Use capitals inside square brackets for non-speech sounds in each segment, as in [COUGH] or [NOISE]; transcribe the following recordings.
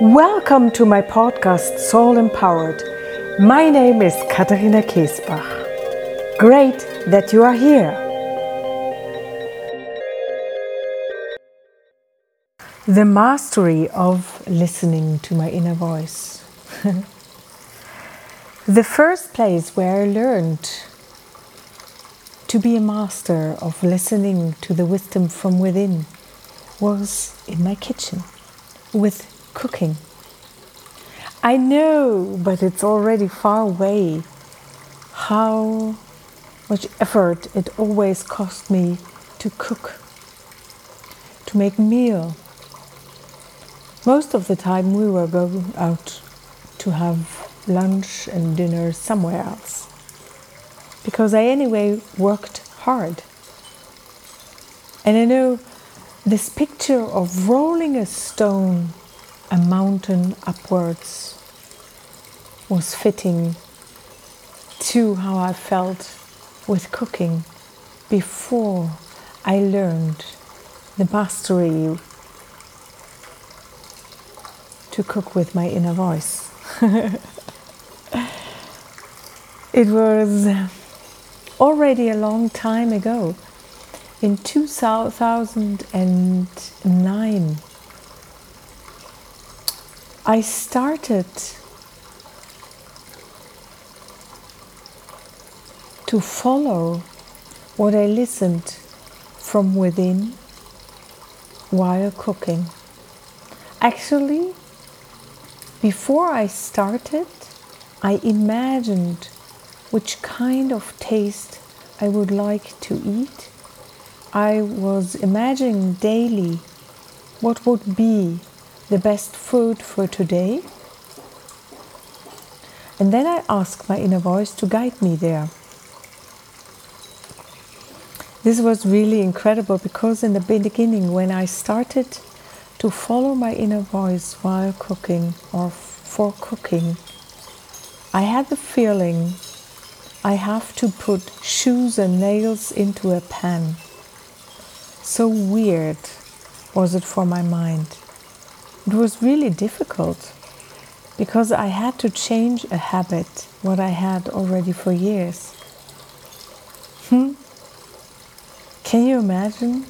Welcome to my podcast Soul Empowered. My name is Katharina Kiesbach. Great that you are here. The mastery of listening to my inner voice. [LAUGHS] the first place where I learned to be a master of listening to the wisdom from within was in my kitchen with cooking. I know, but it's already far away how much effort it always cost me to cook, to make meal. Most of the time we were going out to have lunch and dinner somewhere else because I anyway worked hard. And I know this picture of rolling a stone, a mountain upwards, was fitting to how I felt with cooking before I learned the mastery to cook with my inner voice. [LAUGHS] it was already a long time ago. In 2009, I started to follow what I listened from within while cooking. Actually, before I started, I imagined which kind of taste I would like to eat. I was imagining daily what would be the best food for today. And then I asked my inner voice to guide me there. This was really incredible because in the beginning, when I started to follow my inner voice while cooking or for cooking, I had the feeling I have to put shoes and nails into a pan. So weird was it for my mind. It was really difficult because I had to change a habit, what I had already for years. Hmm? Can you imagine?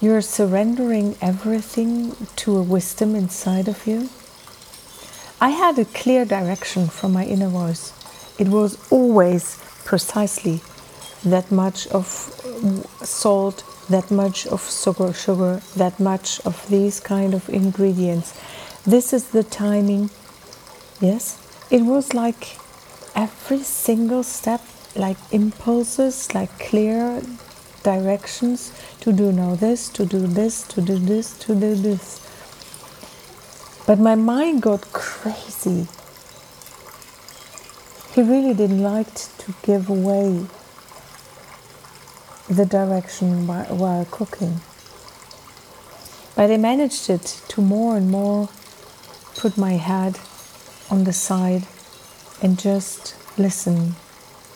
You're surrendering everything to a wisdom inside of you. I had a clear direction from my inner voice it was always precisely that much of salt, that much of sugar, sugar, that much of these kind of ingredients. This is the timing. Yes, it was like every single step, like impulses, like clear directions to do now this, to do this, to do this, to do this. But my mind got crazy he really didn't like to give away the direction while cooking. But I managed it to more and more put my head on the side and just listen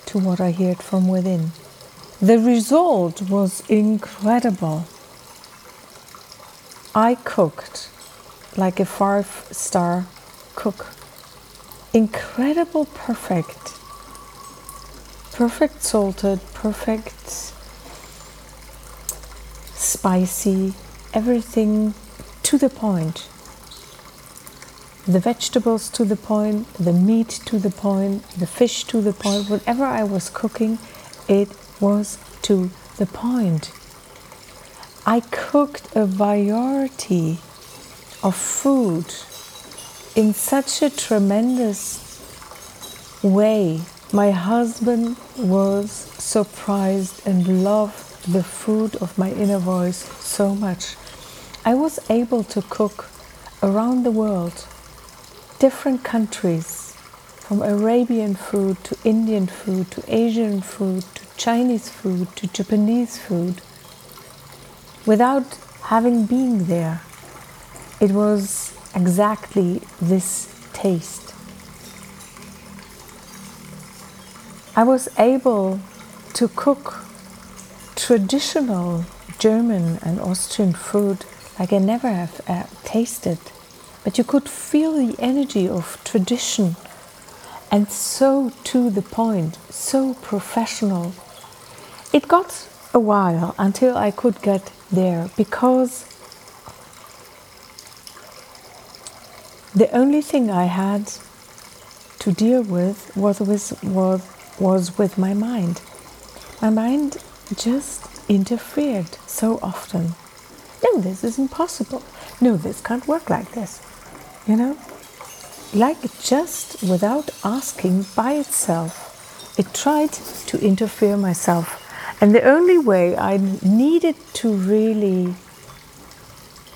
to what I heard from within. The result was incredible. I cooked like a five star cook incredible perfect perfect salted perfect spicy everything to the point. The vegetables to the point the meat to the point the fish to the point. Whatever i was cooking it was to the point. I cooked a variety of food in such a tremendous way. My husband was surprised and loved the food of my inner voice so much. I was able to cook around the world, different countries, from Arabian food to Indian food to Asian food to Chinese food to Japanese food, without having been there. It was exactly this taste. I was able to cook traditional German and Austrian food like I never have uh, tasted but you could feel the energy of tradition and so to the point, so professional. It got a while until I could get there because the only thing I had to deal with was with was, was with my mind. My mind just interfered so often. No, this is impossible. No, this can't work like this. You know? Like just without asking by itself, it tried to interfere myself. And the only way I needed to really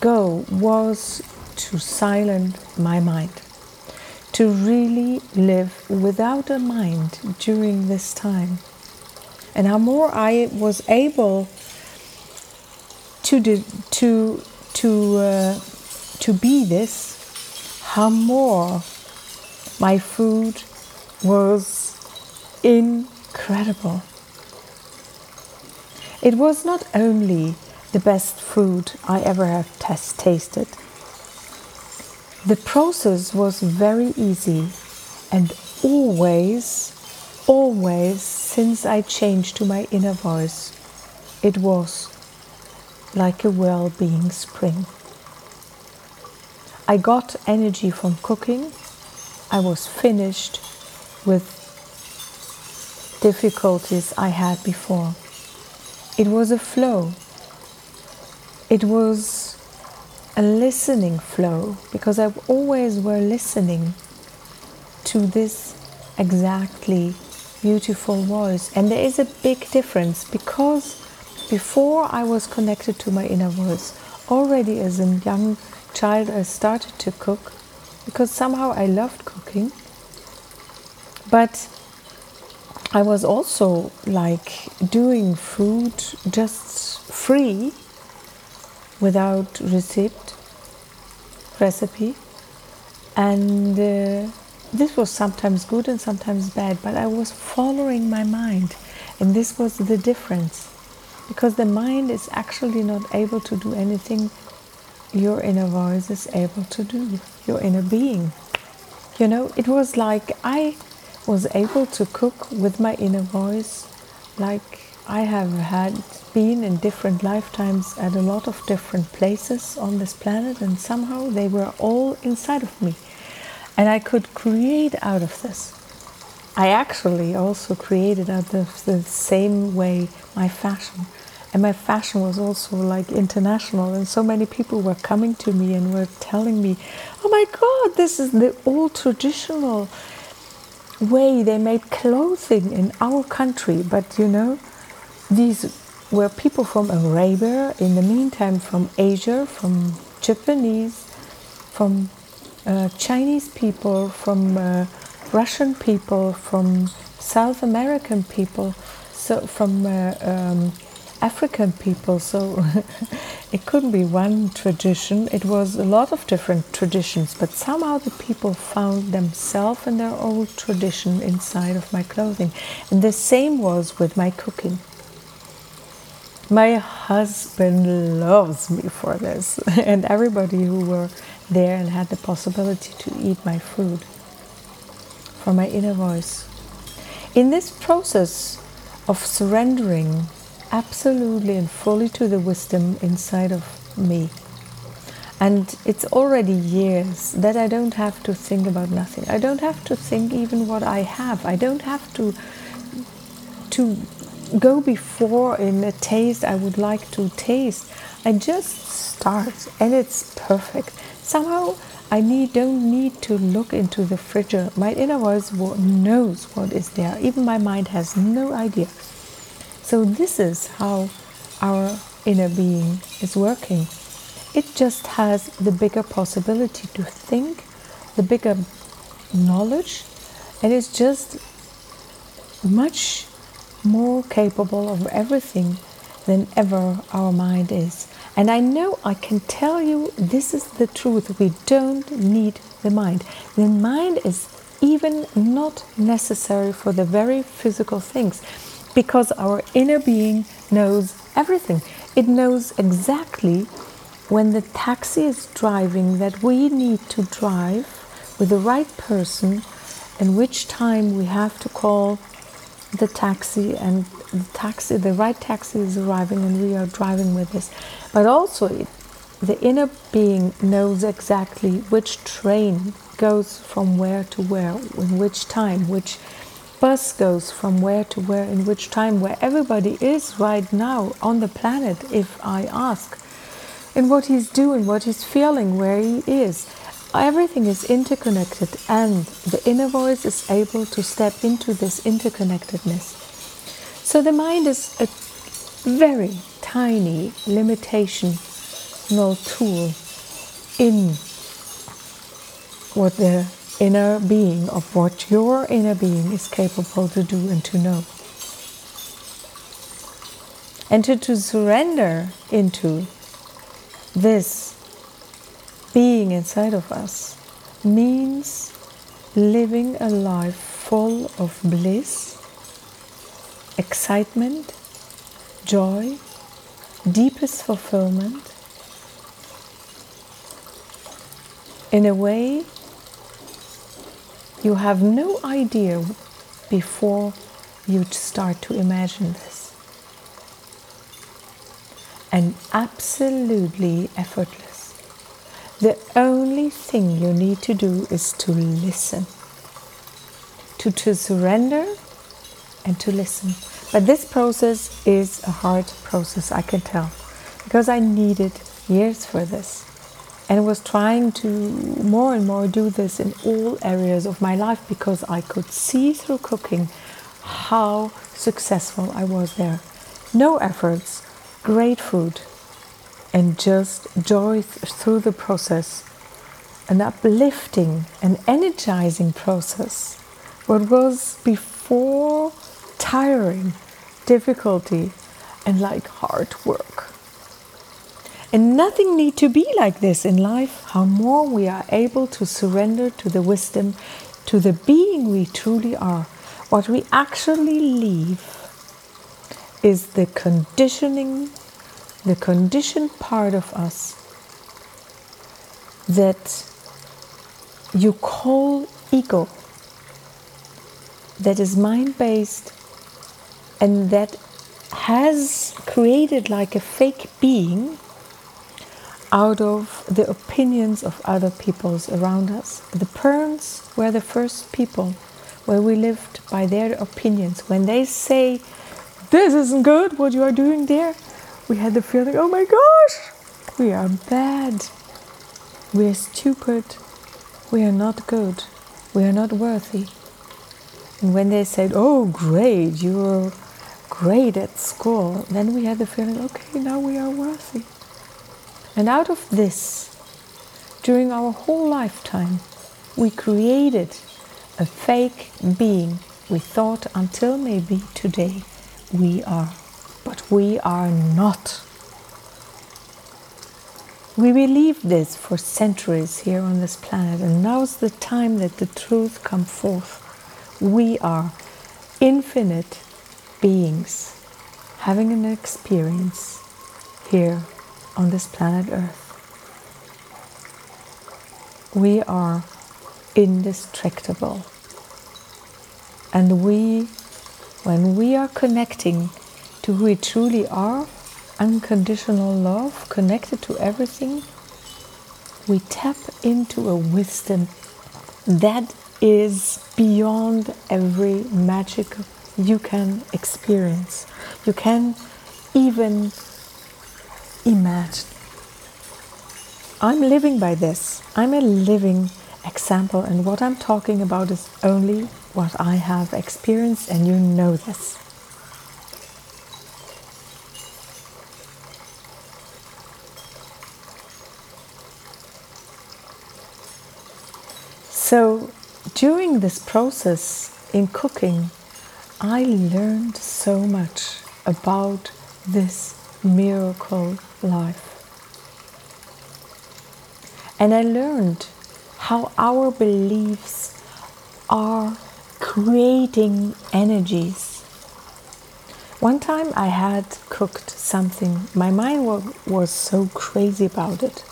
go was to silence my mind, to really live without a mind during this time. And how more I was able to do, to to uh, to be this, how more my food was incredible. It was not only the best food I ever have test- tasted. The process was very easy and always, always since I changed to my inner voice, it was like a well being spring. I got energy from cooking. I was finished with difficulties I had before. It was a flow. It was a listening flow because I always were listening to this exactly beautiful voice. And there is a big difference because before I was connected to my inner voice, already as a young child, I started to cook because somehow I loved cooking. But I was also like doing food just free without receipt, recipe. And uh, this was sometimes good and sometimes bad, but I was following my mind. And this was the difference because the mind is actually not able to do anything your inner voice is able to do, your inner being. You know, it was like I was able to cook with my inner voice, like I have had been in different lifetimes at a lot of different places on this planet, and somehow they were all inside of me. And I could create out of this. I actually also created out of the same way my fashion. And my fashion was also like international. And so many people were coming to me and were telling me oh my god this is the old traditional way they made clothing in our country. But you know these were people from arabia in the meantime from asia from japanese from chinese people from uh, russian people from south american people so from uh, um, African people, so [LAUGHS] it couldn't be one tradition. It was a lot of different traditions, but somehow the people found themselves and their old tradition inside of my clothing. And the same was with my cooking. My husband loves me for this, [LAUGHS] and everybody who were there and had the possibility to eat my food for my inner voice. In this process of surrendering absolutely and fully to the wisdom inside of me. And it's already years that I don't have to think about nothing. I don't have to think even what I have. I don't have to to go before in a taste I would like to taste. I just start and it's perfect. Somehow I need don't need to look into the fridge. My inner voice knows what is there. Even my mind has no idea. So, this is how our inner being is working. It just has the bigger possibility to think, the bigger knowledge, and it's just much more capable of everything than ever our mind is. And I know I can tell you this is the truth. We don't need the mind. The mind is even not necessary for the very physical things because our inner being knows everything. It knows exactly when the taxi is driving that we need to drive with the right person and which time we have to call the taxi and the taxi the right taxi is arriving and we are driving with this. But also the inner being knows exactly which train goes from where to where in which time which bus goes from where to where in which time where everybody is right now on the planet if i ask. And what he's doing what he's feeling where he is. Everything is interconnected and the inner voice is able to step into this interconnectedness so the mind is a very tiny limitational tool in what the inner being of what your inner being is capable to do and to know. And to, to surrender into this being inside of us means living a life full of bliss, excitement, joy, deepest fulfillment in a way you have no idea before you start to imagine this. And absolutely effortless. The only thing you need to do is to listen, to, to surrender and to listen. But this process is a hard process, I can tell, because I needed years for this and was trying to more and more do this in all areas of my life because I could see through cooking how successful I was there. No efforts, great food, and just joy through the process, an uplifting and energizing process. What was before tiring, difficulty, and like hard work. And nothing need to be like this in life. How more we are able to surrender to the wisdom, to the being we truly are. What we actually leave is the conditioning the conditioned part of us that you call ego, that is mind based and that has created like a fake being out of the opinions of other peoples around us. The parents were the first people where we lived by their opinions. When they say, This isn't good, what you are doing there, we had the feeling, oh my gosh, we are bad, we are stupid, we are not good, we are not worthy. And when they said, oh great, you're great at school, then we had the feeling, okay, now we are worthy. And out of this, during our whole lifetime, we created a fake being we thought until maybe today we are but we are not. We believed this for centuries here on this planet, and now's the time that the truth come forth. We are infinite beings having an experience here on this planet Earth. We are indestructible. And we, when we are connecting to who we truly are, unconditional love, connected to everything, we tap into a wisdom that is beyond every magic you can experience. You can even imagine. I'm living by this. I'm a living example, and what I'm talking about is only what I have experienced, and you know this. So, during this process in cooking, I learned so much about this miracle life. And I learned how our beliefs are creating energies. One time I had cooked something, my mind was so crazy about it.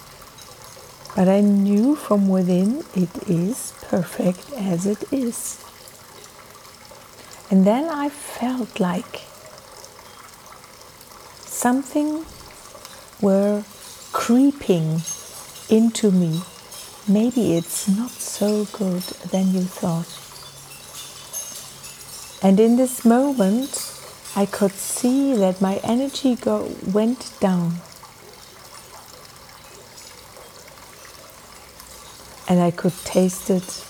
But I knew from within it is perfect as it is. And then I felt like something were creeping into me. Maybe it's not so good than you thought. And in this moment, I could see that my energy go, went down. And I could taste it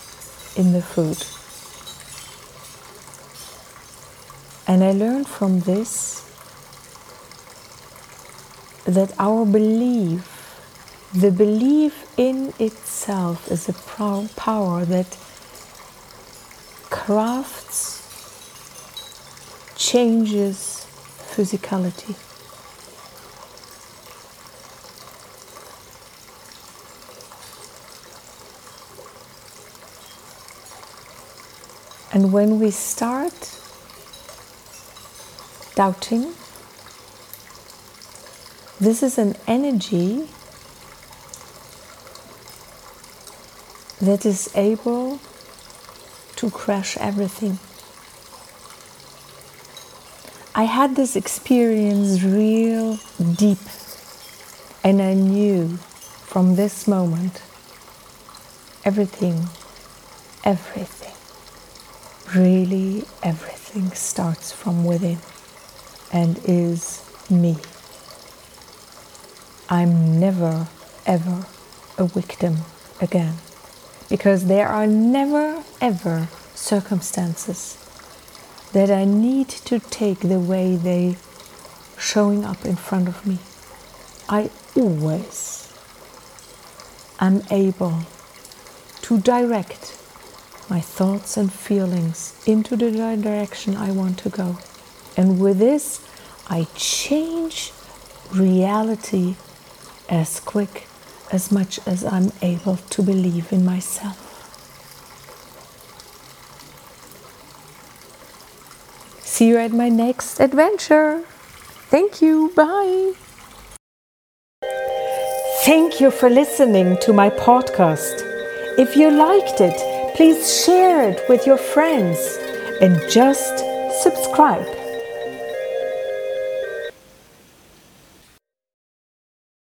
in the food. And I learned from this that our belief, the belief in itself, is a power that crafts, changes physicality. And when we start doubting. This is an energy that is able to crush everything. I had this experience real deep, and I knew from this moment everything, everything, really everything starts from within and is me. I'm never, ever a victim again because there are never, ever circumstances that I need to take the way they showing up in front of me. I always am able to direct my thoughts and feelings into the direction I want to go. And with this, I change reality as quick as much as I'm able to believe in myself. See you at my next adventure. Thank you. Bye. Thank you for listening to my podcast. If you liked it, please share it with your friends and just subscribe